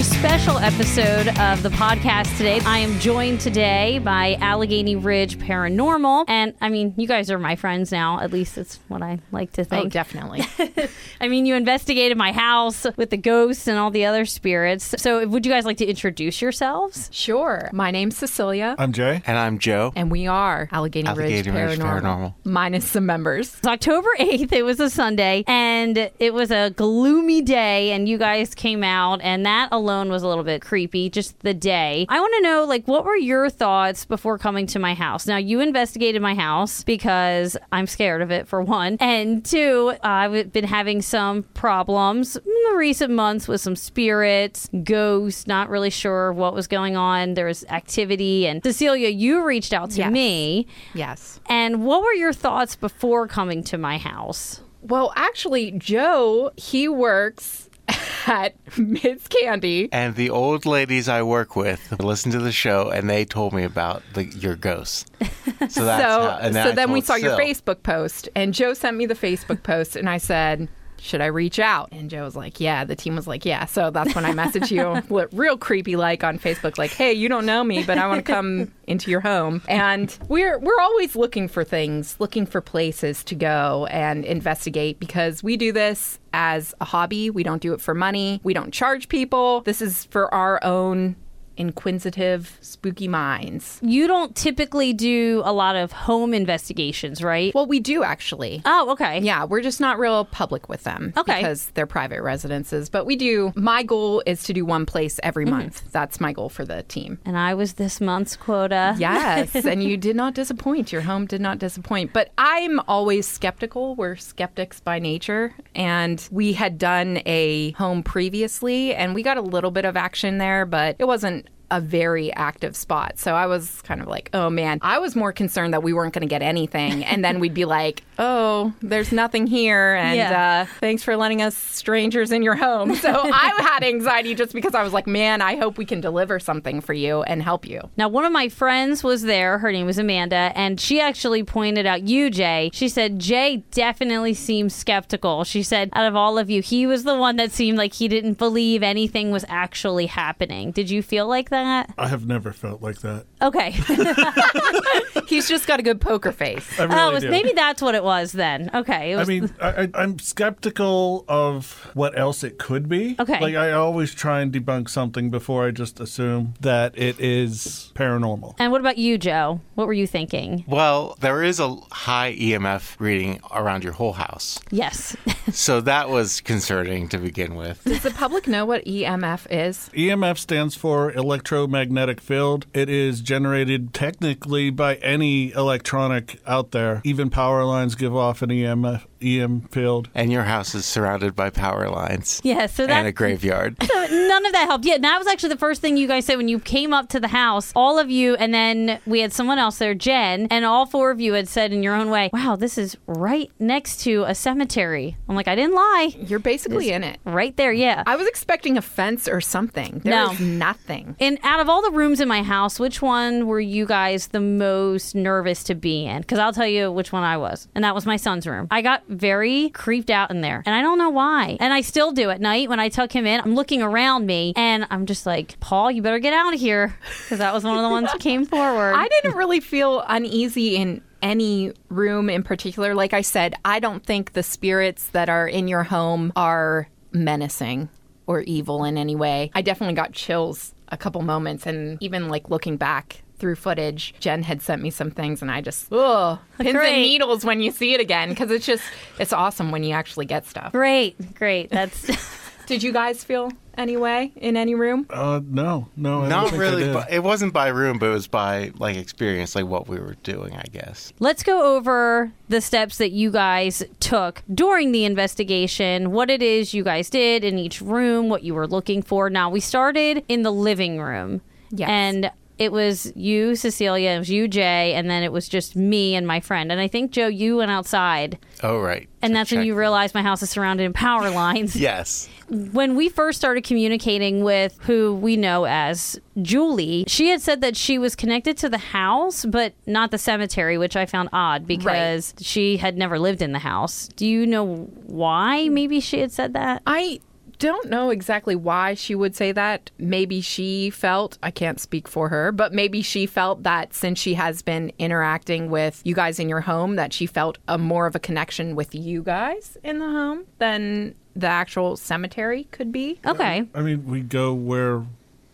very special episode of the podcast today. I am joined today by Allegheny Ridge Paranormal. And I mean, you guys are my friends now. At least it's what I like to Oh, think. definitely. I mean, you investigated my house with the ghosts and all the other spirits. So, would you guys like to introduce yourselves? sure. My name's Cecilia, I'm Jay. And I'm Joe. and we are Allegheny, Allegheny Ridge, Ridge Paranormal, Paranormal. minus some members. It's October 8th. It was a Sunday, and it was a gloomy day, and you guys came out, and that alone was a little bit creepy, just the day. I want to know, like, what were your thoughts before coming to my house? Now, you investigated my house because I'm scared of it, for one, and two, I've been having some problems in the recent months with some spirits, ghosts, not really sure what was going on. There was activity, and Cecilia, you reached out to Yes. me. Yes. And what were your thoughts before coming to my house? Well, actually, Joe, he works at Miss Candy. And the old ladies I work with listen to the show, and they told me about the, your ghosts. So that's so, how, and so then we saw your Facebook post, and Joe sent me the Facebook post, and I said, should I reach out? And Joe was like, yeah. The team was like, yeah. So that's when I messaged you, real creepy like on Facebook, like, hey, you don't know me, but I want to come into your home. And we're we're always looking for things, looking for places to go and investigate because we do this as a hobby. We don't do it for money. We don't charge people. This is for our own inquisitive, spooky minds. You don't typically do a lot of home investigations, right? Well, we do actually. oh, okay. Yeah, we're just not real public with them. Okay. Because they're private residences. But we do, my goal is to do one place every Mm-hmm. month. That's my goal for the team. And I was this month's quota. Yes. and you did not disappoint. Your home did not disappoint. But I'm always skeptical. We're skeptics by nature. And we had done a home previously and we got a little bit of action there, but it wasn't a very active spot. So I was kind of like, oh man, I was more concerned that we weren't going to get anything. And then we'd be like, oh, there's nothing here. And Yeah. uh, thanks for letting us strangers in your home. So I had anxiety just because I was like, man, I hope we can deliver something for you and help you. Now, one of my friends was there. Her name was Amanda, and she actually pointed out you, Jay. She said, Jay definitely seems skeptical. She said, out of all of you, he was the one that seemed like he didn't believe anything was actually happening. Did you feel like that? I have never felt like that. Okay. He's just got a good poker face. I really oh, was, do. maybe that's what it was then. Okay. It I mean, I, I, I'm skeptical of what else it could be. Okay. Like, I always try and debunk something before I just assume that it is paranormal. and what about you, Joe? What were you thinking? Well, there is a high EMF reading around your whole house. Yes. So that was concerning to begin with. Does the public know what EMF is? EMF stands for electromagnetic field. It is generated technically by any electronic out there. Even power lines give off an EMF EM field. And your house is surrounded by power lines yeah. So that and a graveyard. So none of that helped. Yeah, that was actually the first thing you guys said when you came up to the house. All of you, and then we had someone else there, Jen, and all four of you had said in your own way, "Wow, this is right next to a cemetery." I'm like, I didn't lie. You're basically in it. Right there, yeah. I was expecting a fence or something. There No. is nothing. and out of all the rooms in my house, which one were you guys the most nervous to be in? Because I'll tell you which one I was, and that was my son's room. I got very creeped out in there, and I don't know why. And I still do at night when I tuck him in. I'm looking around me, and I'm just like, Paul, you better get out of here, because that was one of the ones that came forward. I didn't really feel uneasy in any room in particular. Like I said, I don't think the spirits that are in your home are menacing or evil in any way. I definitely got chills a couple moments, and even like looking back through footage, Jen had sent me some things, and I just, ugh, pins Great. and needles when you see it again because it's just, it's awesome when you actually get stuff. great, great. That's Did you guys feel any way in any room? Uh, no, no, I don't Not think I really. did. But it wasn't by room, but it was by like experience, like what we were doing, I guess. Let's go over the steps that you guys took during the investigation, what it is you guys did in each room, what you were looking for. Now, we started in the living room. Yes. And it was you, Cecilia, it was you, Jay, and then it was just me and my friend. And I think, Joe, you went outside. Oh, right. And To that's when you realized my house is surrounded in power lines. Yes. when we first started communicating with who we know as Julie, she had said that she was connected to the house, but not the cemetery, which I found odd because she had never lived in the house. Do you know why maybe she had said that? I don't know exactly why she would say that. Maybe she felt, I can't speak for her, but maybe she felt that since she has been interacting with you guys in your home, that she felt a more of a connection with you guys in the home than the actual cemetery could be. Okay. I mean, we go where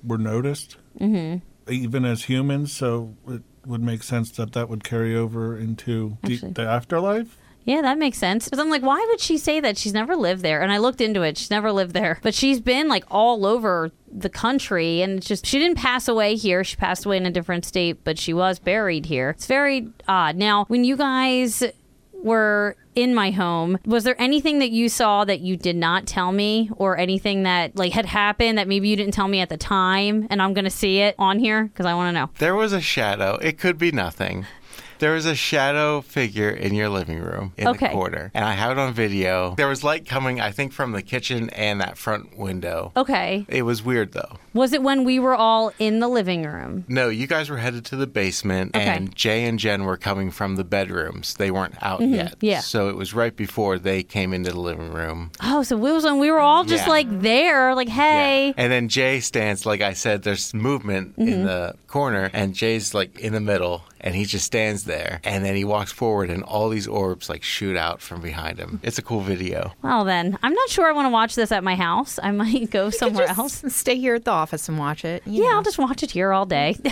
we're noticed, mm-hmm. even as humans. So it would make sense that that would carry over into the, Actually. the afterlife. Yeah, that makes sense. Because I'm like, why would she say that? She's never lived there. And I looked into it. She's never lived there. But she's been like all over the country. And it's just, she didn't pass away here. She passed away in a different state, but she was buried here. It's very odd. Now, when you guys were in my home, was there anything that you saw that you did not tell me or anything that like had happened that maybe you didn't tell me at the time and I'm to see it on here because I want to know? There was a shadow. It could be nothing. There was a shadow figure in your living room in Okay. the corner, and I have it on video. There was light coming, I think, from the kitchen and that front window. Okay. It was weird though. Was it when we were all in the living room? No, you guys were headed to the basement, Okay. and Jay and Jen were coming from the bedrooms. They weren't out yet. Mm-hmm. yeah. So it was right before they came into the living room. Oh, so it was when we were all just Yeah. like there, like, hey. And then Jay stands, like I said, there's movement in Mm-hmm. the corner, and Jay's like in the middle, and he just stands there. And then he walks forward, and all these orbs like shoot out from behind him. It's a cool video. Well, then, I'm not sure I want to watch this at my house. I might go somewhere Just else. Stay here at the office and watch it. you Yeah, know. I'll just watch it here all day.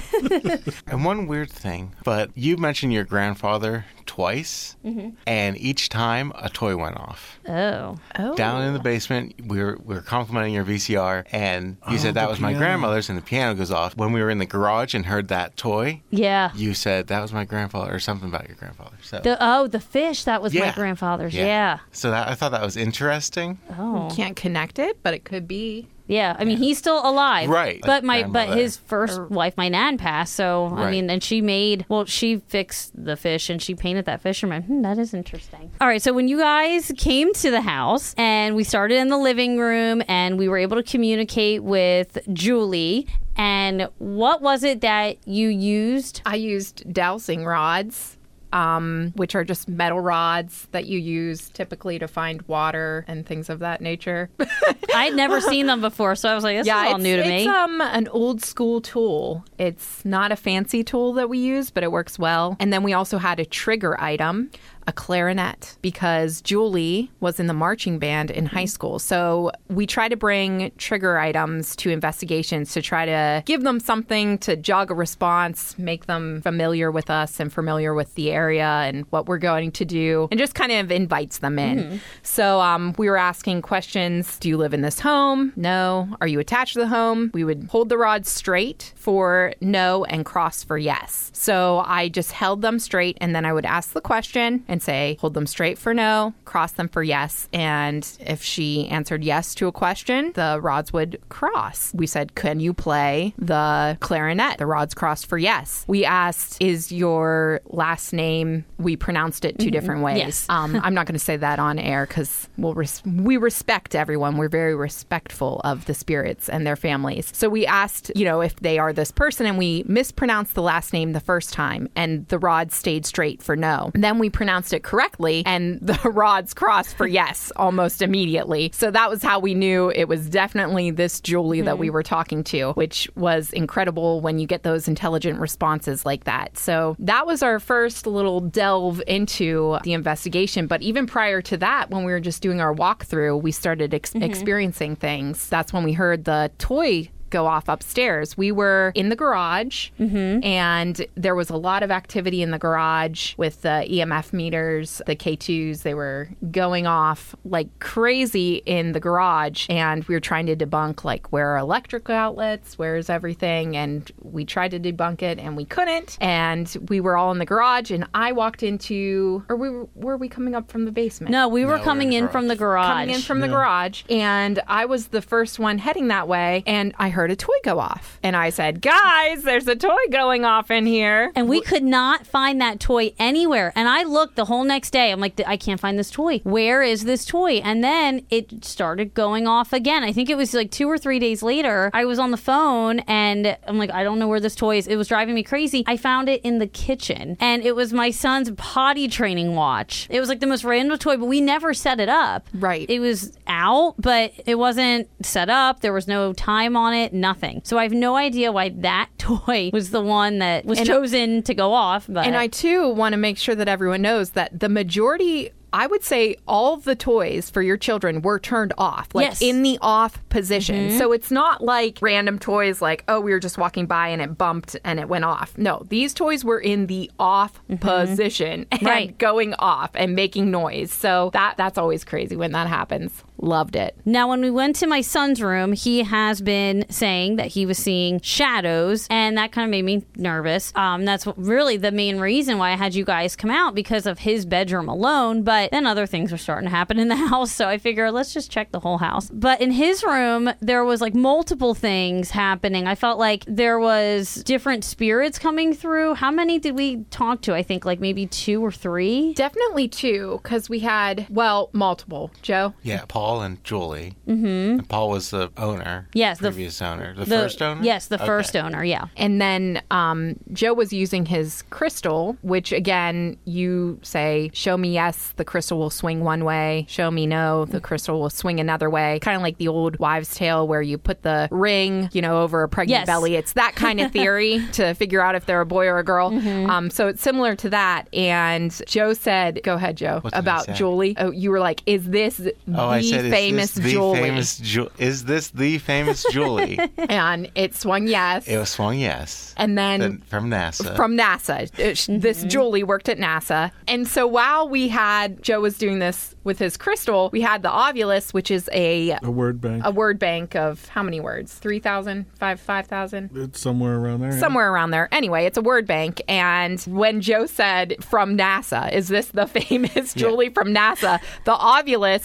And one weird thing, but you mentioned your grandfather twice, Mm-hmm. and each time a toy went off. oh. Oh. Down in the basement, we were we were complimenting your VCR, and you said that the was my grandmother's, and the piano goes off. When we were in the garage and heard that toy, Yeah. you said that was my grandfather, or something about your grandfather. So The, oh, the fish. That was my grandfather's. Yeah. So that I thought that was interesting. Oh. Can't connect it, but it could be. Yeah. I mean, he's still alive. Right. But my but his first wife, my nan, passed. So I Right. mean, and she made well, she fixed the fish and she painted that fisherman. Hmm, that is interesting. All right. So when you guys came to the house and we started in the living room and we were able to communicate with Julie. And what was it that you used? I used dowsing rods, um, which are just metal rods that you use typically to find water and things of that nature. I'd never seen them before, so I was like, "This is all new to it's, me." um an old school tool. It's not a fancy tool that we use, but it works well. And then we also had a trigger item, a clarinet, because Julie was in the marching band in high school. So we try to bring trigger items to investigations to try to give them something to jog a response, make them familiar with us and familiar with the area and what we're going to do, and just kind of invites them in. So um, we were asking questions Do you live in this home? No. Are you attached to the home? We would hold the rod straight for no and cross for yes. So I just held them straight and then I would ask the question and say, hold them straight for no, cross them for yes. And if she answered yes to a question, the rods would cross. We said, Can you play the clarinet? The rods crossed for yes. We asked, Is your last name? We pronounced it 2 different ways. Yes. Um, I'm not going to say that on air because we'll res- we respect everyone. We're very respectful of the spirits and their families. So we asked, you know, if they are this person, and we mispronounced the last name the first time, and the rod stayed straight for no. Then we pronounced it correctly, and the rods crossed for yes almost immediately. So that was how we knew it was definitely this Julie that we hmm. were talking to, which was incredible when you get those intelligent responses like that. So that was our first little delve into the investigation. But even prior to that, when we were just doing our walkthrough, we started ex- mm-hmm. experiencing things. That's when we heard the toy go off upstairs. We were in the garage mm-hmm. and there was a lot of activity in the garage with the EMF meters, the K2s. They were going off like crazy in the garage. And we were trying to debunk like where are electric outlets, where is everything? And we tried to debunk it and we couldn't. And we were all in the garage and I walked into, or we were, were we coming up from the basement? no, we were No, we're coming in in from the garage. coming in from the garage and I was the first one heading that way and I heard heard a toy go off. And I said, Guys, there's a toy going off in here. And we could not find that toy anywhere. And I looked the whole next day. I'm like, I can't find this toy. Where is this toy? And then it started going off again. I think it was like two or three days later. I was on the phone and I'm like, I don't know where this toy is. It was driving me crazy. I found it in the kitchen and it was my son's potty training watch. It was like the most random toy, but we never set it up. Right. It was out, but it wasn't set up. There was no time on it, nothing. So I have no idea why that toy was the one that was And- chosen to go off. But And I too want to make sure that everyone knows that the majority I would say all the toys for your children were turned off, like Yes. Mm-hmm. in the off position. So it's not like random toys like, oh, we were just walking by and it bumped and it went off. No, these toys were in the off position and Mm-hmm. Right. going off and making noise. So that that's always crazy when that happens. Loved it. Now, when we went to my son's room, he has been saying that he was seeing shadows, and that kind of made me nervous. Um, that's really the main reason why I had you guys come out because of his bedroom alone. But then other things were starting to happen in the house, so I figured let's just check the whole house. But in his room, there was like multiple things happening. I felt like there was different spirits coming through. How many did we talk to? I think like maybe two or three. Definitely two, because we had well, multiple. Joe? Yeah, Paul and Julie. Mm-hmm. And Paul was the owner. Yes, the- previous owner. The, The- first owner. Yes, the Okay. first owner. Yeah. And then um, Joe was using his crystal, which again, you say, show me yes, the crystal will swing one way. Show me no, the crystal will swing another way. Kind of like the old wives' tale where you put the ring, you know, over a pregnant Yes. belly. It's that kind of theory to figure out if they're a boy or a girl. Um, so it's similar to that. And Joe said, go ahead, Joe, What did I about? Julie. Oh, you were like, is this the Oh, I said, famous is this the Julie? famous Ju- Is this the famous Julie? and it swung yes. it was swung yes. and then Then from NASA. from NASA. Sh This mm-hmm. Julie worked at NASA. And so while we had, Joe was doing this with his crystal, we had the Ovilus, which is a A word bank. a word bank of how many words? 3,000? 5, 5,000? it's somewhere around there. yeah. Somewhere around there. Anyway, it's a word bank. And when Joe said from NASA, is this the famous Julie from NASA? The Ovilus,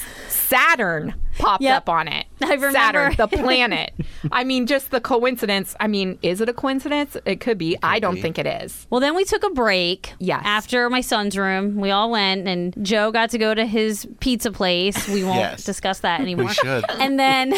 Saturn popped Yep. up on it. I remember. Saturn, the planet. I mean, just the coincidence. I mean, is it a coincidence? It could be. I don't be. think it is. Well, then we took a break. Yes. After my son's room, we all went, and Joe got to go to his pizza place. We won't Yes. discuss that anymore. we should. And then,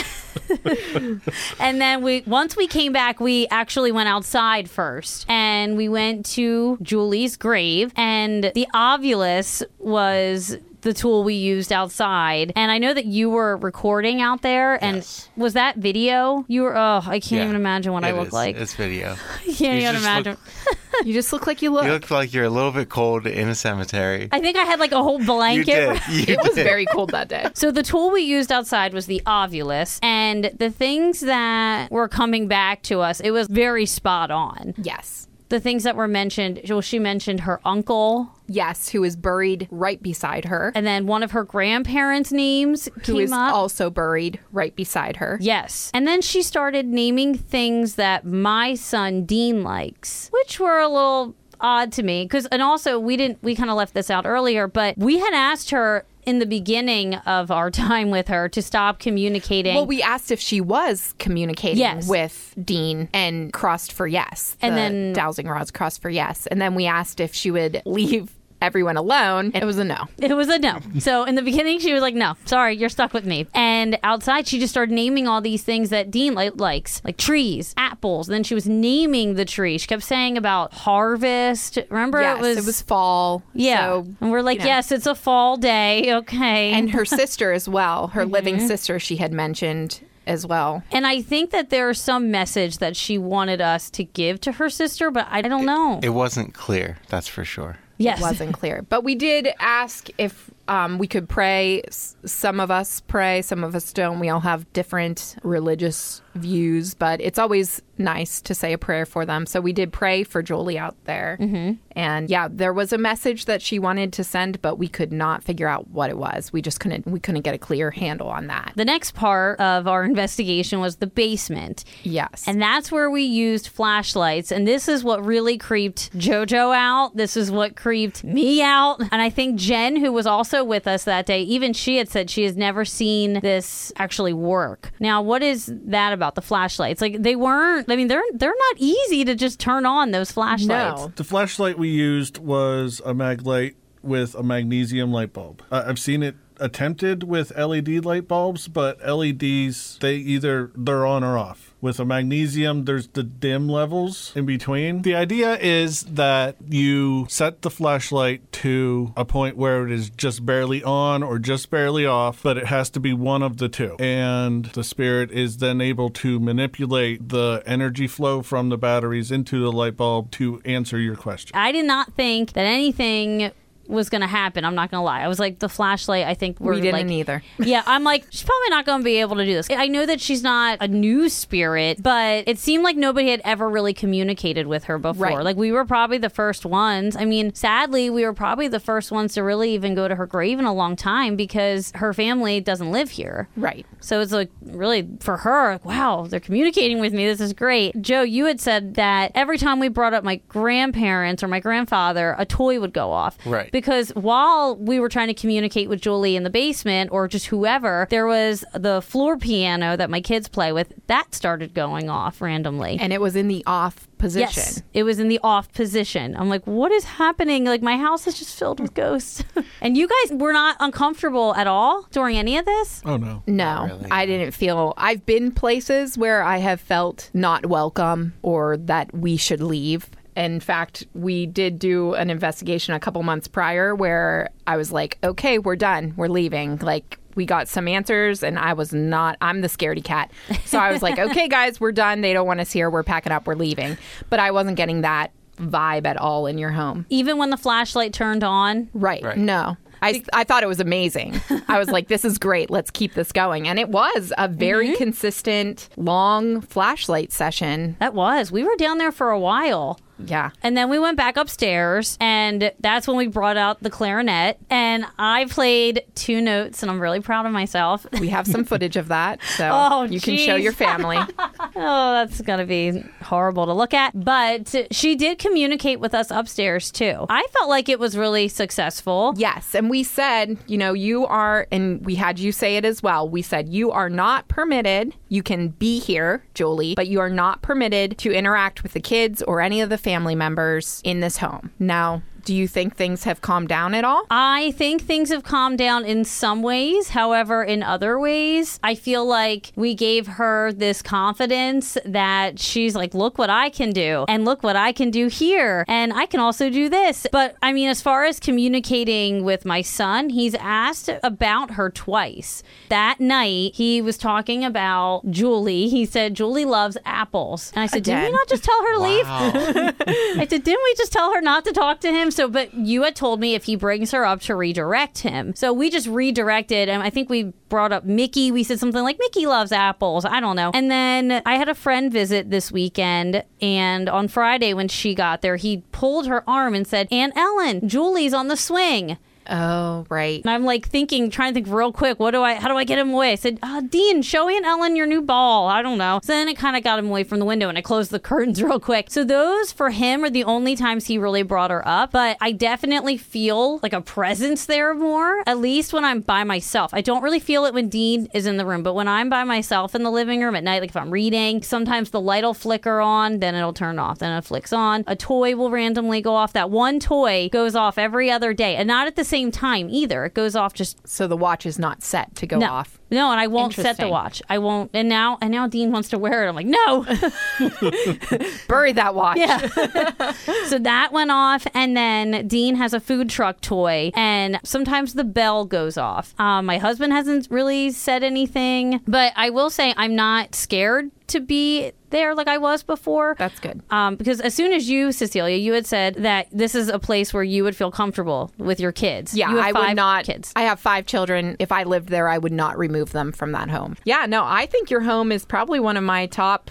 and then we once we came back, we actually went outside first, and we went to Julie's grave, and the ovilus was the tool we used outside. And I know that you were recording out there, and Yes. was that video? You were. Oh, I can't Yeah, even imagine what I look is. like. It's video. I can't you even just imagine. look- You just look like you look. You look like you're a little bit cold in a cemetery. I think I had like a whole You blanket. did. You it was very cold that day. So the tool we used outside was the Ovilus, and the things that were coming back to us, it was very spot on. Yes. The things that were mentioned, well, she mentioned her uncle, Yes, who is buried right beside her, and then one of her grandparents' names who came is up. also buried right beside her. Yes. And then she started naming things that my son Dean likes, which were a little odd to me because and also we didn't we kind of left this out earlier, but we had asked her in the beginning of our time with her to stop communicating. Well, we asked if she was communicating Yes. with Dean and crossed for yes. And The then- dowsing rods crossed for yes. And then we asked if she would leave everyone alone. It was a no. It was a no. So in the beginning, she was like, "No, sorry, you're stuck with me." And outside, she just started naming all these things that Dean li- likes, like trees, apples. then she was naming the tree. She kept saying about harvest. Remember, yes, it was fall. yeah. So, and we're like, you know. "Yes, it's a fall day." Okay. And her sister as well, her Mm-hmm. living sister, she had mentioned as well. And I think that there's some message that she wanted us to give to her sister, but I don't know. It wasn't clear, that's for sure. Yes. It wasn't clear. But we did ask if um, we could pray. S- Some of us pray, some of us don't. We all have different religious views, but it's always nice to say a prayer for them. So we did pray for Julie out there. Mm-hmm. And yeah, there was a message that she wanted to send, but we could not figure out what it was. We just couldn't. We couldn't get a clear handle on that. The next part of our investigation was the basement. Yes. And that's where we used flashlights. And this is what really creeped JoJo out. This is what creeped me out. And I think Jen, who was also with us that day, even she had said she has never seen this actually work. Now, what is that about the flashlights? Like they weren't. I mean, they're they're not easy to just turn on those flashlights. No. The flashlight we used was a Maglite with a magnesium light bulb. I- I've seen it attempted with LED light bulbs, but LEDs they either they're on or off. With a magnesium, there's the dim levels in between. The idea is that you set the flashlight to a point where it is just barely on or just barely off, but it has to be one of the two. And the spirit is then able to manipulate the energy flow from the batteries into the light bulb to answer your question. I did not think that anything was going to happen. I'm not going to lie. I was like, the flashlight, I think we're we didn't like, either. yeah, I'm like, she's probably not going to be able to do this. I know that she's not a new spirit, but it seemed like nobody had ever really communicated with her before. Right. Like, we were probably the first ones. I mean, sadly, we were probably the first ones to really even go to her grave in a long time because her family doesn't live here. Right. So it's like really for her, like, wow, they're communicating with me. This is great. Joe, you had said that every time we brought up my grandparents or my grandfather, a toy would go off. Right. Because while we were trying to communicate with Julie in the basement or just whoever, there was the floor piano that my kids play with that started going off randomly. And it was in the off position. Yes, it was in the off position. I'm like, what is happening? Like, my house is just filled with ghosts. and you guys were not uncomfortable at all during any of this? Oh no. No, really, I didn't feel. I've been places where I have felt not welcome or that we should leave. In fact, we did do an investigation a couple months prior where I was like, okay, we're done. We're leaving. Like, we got some answers, and I was not, I'm the scaredy cat. So I was like, okay, guys, we're done. They don't want us here. We're packing up. We're leaving. But I wasn't getting that vibe at all in your home. Even when the flashlight turned on, Right. Right. No. I, I thought it was amazing. I was like, this is great. Let's keep this going. And it was a very mm-hmm. consistent, long flashlight session. That was. We were down there for a while. Yeah. And then we went back upstairs, and that's when we brought out the clarinet. And I played two notes, and I'm really proud of myself. We have some footage of that. So Oh, you can show your family. oh, that's going to be horrible to look at. But she did communicate with us upstairs, too. I felt like it was really successful. yes. And we said, you know, you are, and we had you say it as well. We said, you are not permitted. You can be here, Julie, but you are not permitted to interact with the kids or any of the family members in this home. Now, do you think things have calmed down at all? I think things have calmed down in some ways. However, in other ways, I feel like we gave her this confidence that she's like, look what I can do, and look what I can do here, and I can also do this. But I mean, as far as communicating with my son, he's asked about her twice. That night, he was talking about Julie. He said, Julie loves apples. And I said, didn't we not just tell her to leave? I said, didn't we just tell her not to talk to him? So, but you had told me if he brings her up to redirect him. So we just redirected, and I think we brought up Mickey. We said something like, Mickey loves apples. I don't know. And then I had a friend visit this weekend, and on Friday when she got there, he pulled her arm and said, Aunt Ellen, Julie's on the swing. Oh, right. And I'm like thinking, trying to think real quick, what do I, how do I get him away? I said, uh, Dean, show Aunt Ellen your new ball. I don't know. So then it kind of got him away from the window and I closed the curtains real quick. So those for him are the only times he really brought her up. But I definitely feel like a presence there more, at least when I'm by myself. I don't really feel it when Dean is in the room, but when I'm by myself in the living room at night, like if I'm reading, sometimes the light will flicker on, then it'll turn off, then it flicks on. A toy will randomly go off. That one toy goes off every other day and not at the same time either. It goes off just So the watch is not set to go no. off. No, and I won't set the watch. I won't. And now, and now Dean wants to wear it. I'm like, no. Bury that watch. Yeah. so that went off, and then Dean has a food truck toy, and sometimes the bell goes off. Um, my husband hasn't really said anything, but I will say I'm not scared to be there like I was before. That's good. Um, because as soon as you, Cecilia, you had said that this is a place where you would feel comfortable with your kids. Yeah, You have I would not. Kids. I have five children. If I lived there, I would not remove them from that home. Yeah, no, I think your home is probably one of my top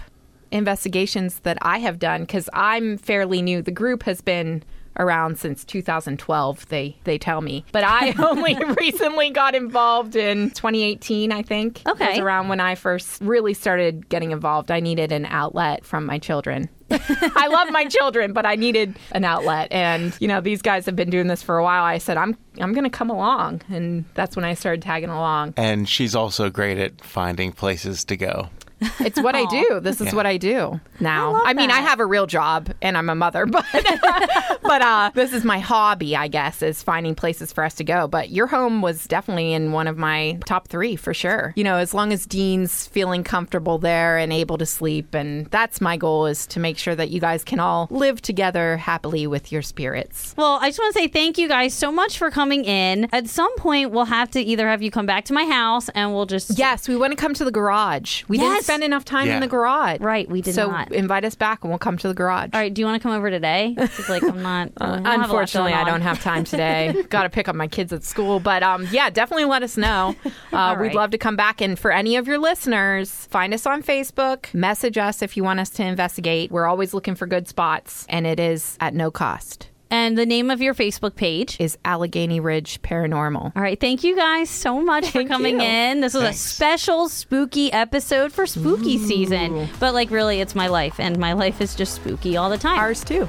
investigations that I have done because I'm fairly new. The group has been around since 2012. They they tell me, but I only recently got involved in 2018. I think. Okay. It was around when I first really started getting involved. I needed an outlet from my children. I love my children, but I needed an outlet. And you know, these guys have been doing this for a while. I said, I'm I'm going to come along, and that's when I started tagging along. And she's also great at finding places to go. It's what I do. This is Yeah. what I do now. love I, mean, that. I have a real job and I'm a mother, but but uh, this is my hobby, I guess, is finding places for us to go. But your home was definitely in one of my top three for sure. You know, as long as Dean's feeling comfortable there and able to sleep, and that's my goal is to make sure that you guys can all live together happily with your spirits. Well, I just want to say thank you guys so much for coming in. At some point, we'll have to either have you come back to my house and we'll just. Yes, we want to come to the garage. We didn't Yes. Spend enough time Yeah. in the garage. Right, we did so not. invite us back and we'll come to the garage. All right, do you want to come over today? 'Cause, like, I'm not. I don't have a lot Unfortunately, I don't have time today. Got to pick up my kids at school, but um, yeah, definitely let us know. Uh, All We'd love to come back. And for any of your listeners, find us on Facebook. Message us if you want us to investigate. We're always looking for good spots, and it is at no cost. And the name of your Facebook page. Is Allegheny Ridge Paranormal? All right, thank you guys so much for coming you. in. This was Thanks. a special spooky episode for spooky season. But like really it's my life and my life is just spooky all the time. Ours too.